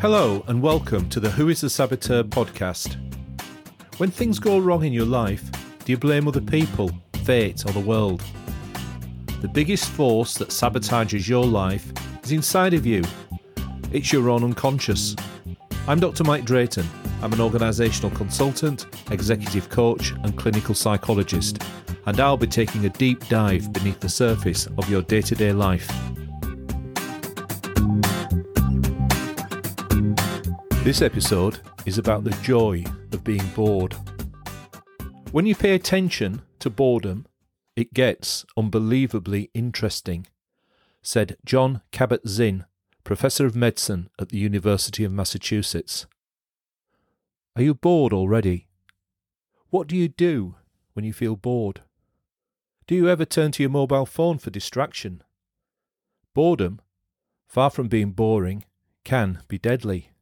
Hello, and welcome to the Who is the Saboteur podcast. When things go wrong in your life, do you blame other people, fate, or the world? The biggest force that sabotages your life is inside of you. It's your own unconscious. I'm Dr. Mike Drayton. I'm an organisational consultant, executive coach, and clinical psychologist, and I'll be taking a deep dive beneath the surface of your day to day life. This episode is about the joy of being bored. When you pay attention to boredom, it gets unbelievably interesting, said Jon Kabat-Zinn, Professor of Medicine at the University of Massachusetts. Are you bored already? What do you do when you feel bored? Do you ever turn to your mobile phone for distraction? Boredom, far from being boring, can be deadly.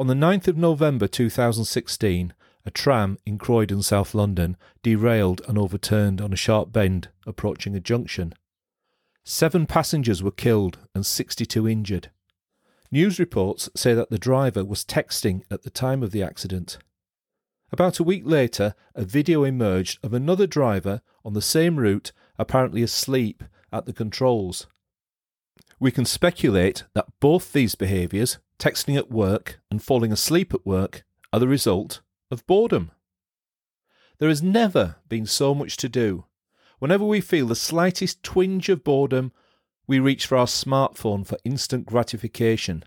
On the 9th of November 2016, a tram in Croydon, South London, derailed and overturned on a sharp bend approaching a junction. Seven passengers were killed and 62 injured. News reports say that the driver was texting at the time of the accident. About a week later, a video emerged of another driver on the same route, apparently asleep at the controls. We can speculate that both these behaviours, texting at work, and falling asleep at work are the result of boredom. There has never been so much to do. Whenever we feel the slightest twinge of boredom, we reach for our smartphone for instant gratification.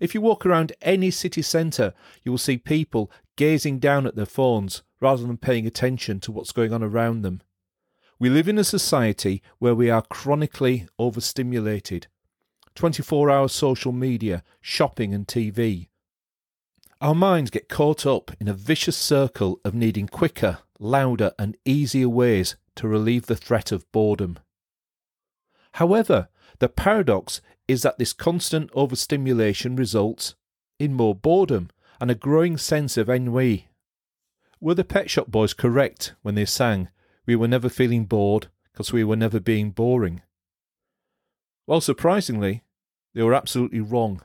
If you walk around any city centre, you will see people gazing down at their phones rather than paying attention to what's going on around them. We live in a society where we are chronically overstimulated 24 hour social media, shopping, and TV. Our minds get caught up in a vicious circle of needing quicker, louder, and easier ways to relieve the threat of boredom. However, the paradox is that this constant overstimulation results in more boredom and a growing sense of ennui. Were the Pet Shop Boys correct when they sang, We were never feeling bored because we were never being boring? Well, surprisingly, they were absolutely wrong,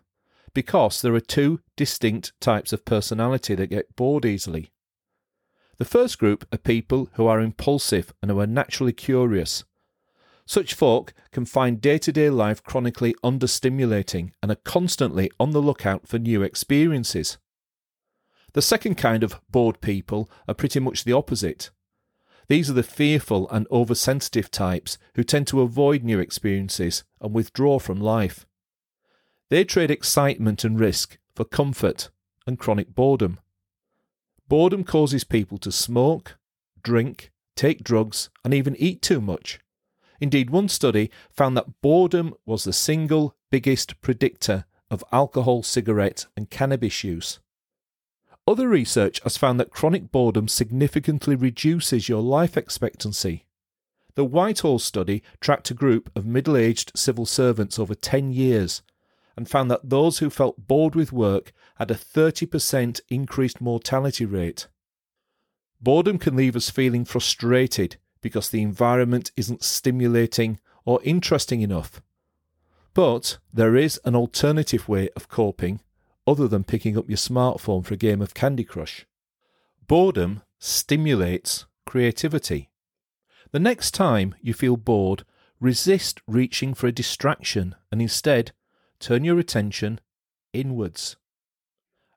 because there are two distinct types of personality that get bored easily. The first group are people who are impulsive and who are naturally curious. Such folk can find day to day life chronically understimulating and are constantly on the lookout for new experiences. The second kind of bored people are pretty much the opposite. These are the fearful and oversensitive types who tend to avoid new experiences and withdraw from life. They trade excitement and risk for comfort and chronic boredom. Boredom causes people to smoke, drink, take drugs, and even eat too much. Indeed, one study found that boredom was the single biggest predictor of alcohol, cigarette, and cannabis use. Other research has found that chronic boredom significantly reduces your life expectancy. The Whitehall study tracked a group of middle aged civil servants over 10 years and found that those who felt bored with work had a 30% increased mortality rate. Boredom can leave us feeling frustrated because the environment isn't stimulating or interesting enough. But there is an alternative way of coping other than picking up your smartphone for a game of Candy Crush. Boredom stimulates creativity. The next time you feel bored, resist reaching for a distraction and instead turn your attention inwards.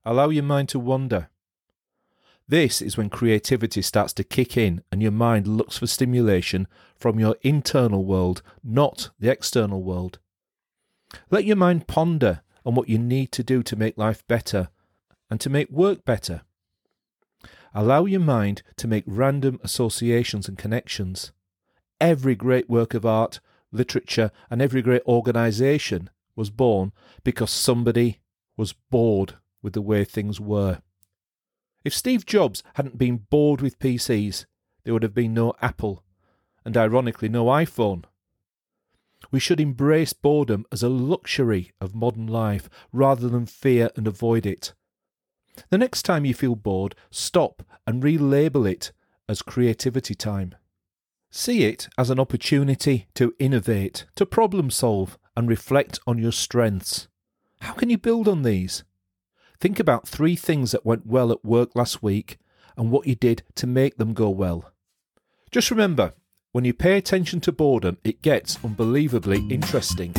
Allow your mind to wander. This is when creativity starts to kick in and your mind looks for stimulation from your internal world, not the external world. Let your mind ponder on what you need to do to make life better and to make work better. Allow your mind to make random associations and connections. Every great work of art, literature, and every great organisation was born because somebody was bored with the way things were. If Steve Jobs hadn't been bored with PCs, there would have been no Apple, and ironically, no iPhone. We should embrace boredom as a luxury of modern life rather than fear and avoid it. The next time you feel bored, stop and relabel it as creativity time. See it as an opportunity to innovate, to problem solve, and reflect on your strengths. How can you build on these? Think about three things that went well at work last week and what you did to make them go well. Just remember, when you pay attention to boredom, it gets unbelievably interesting.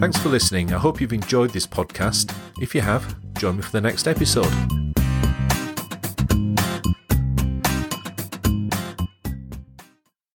Thanks for listening. I hope you've enjoyed this podcast. If you have, join me for the next episode.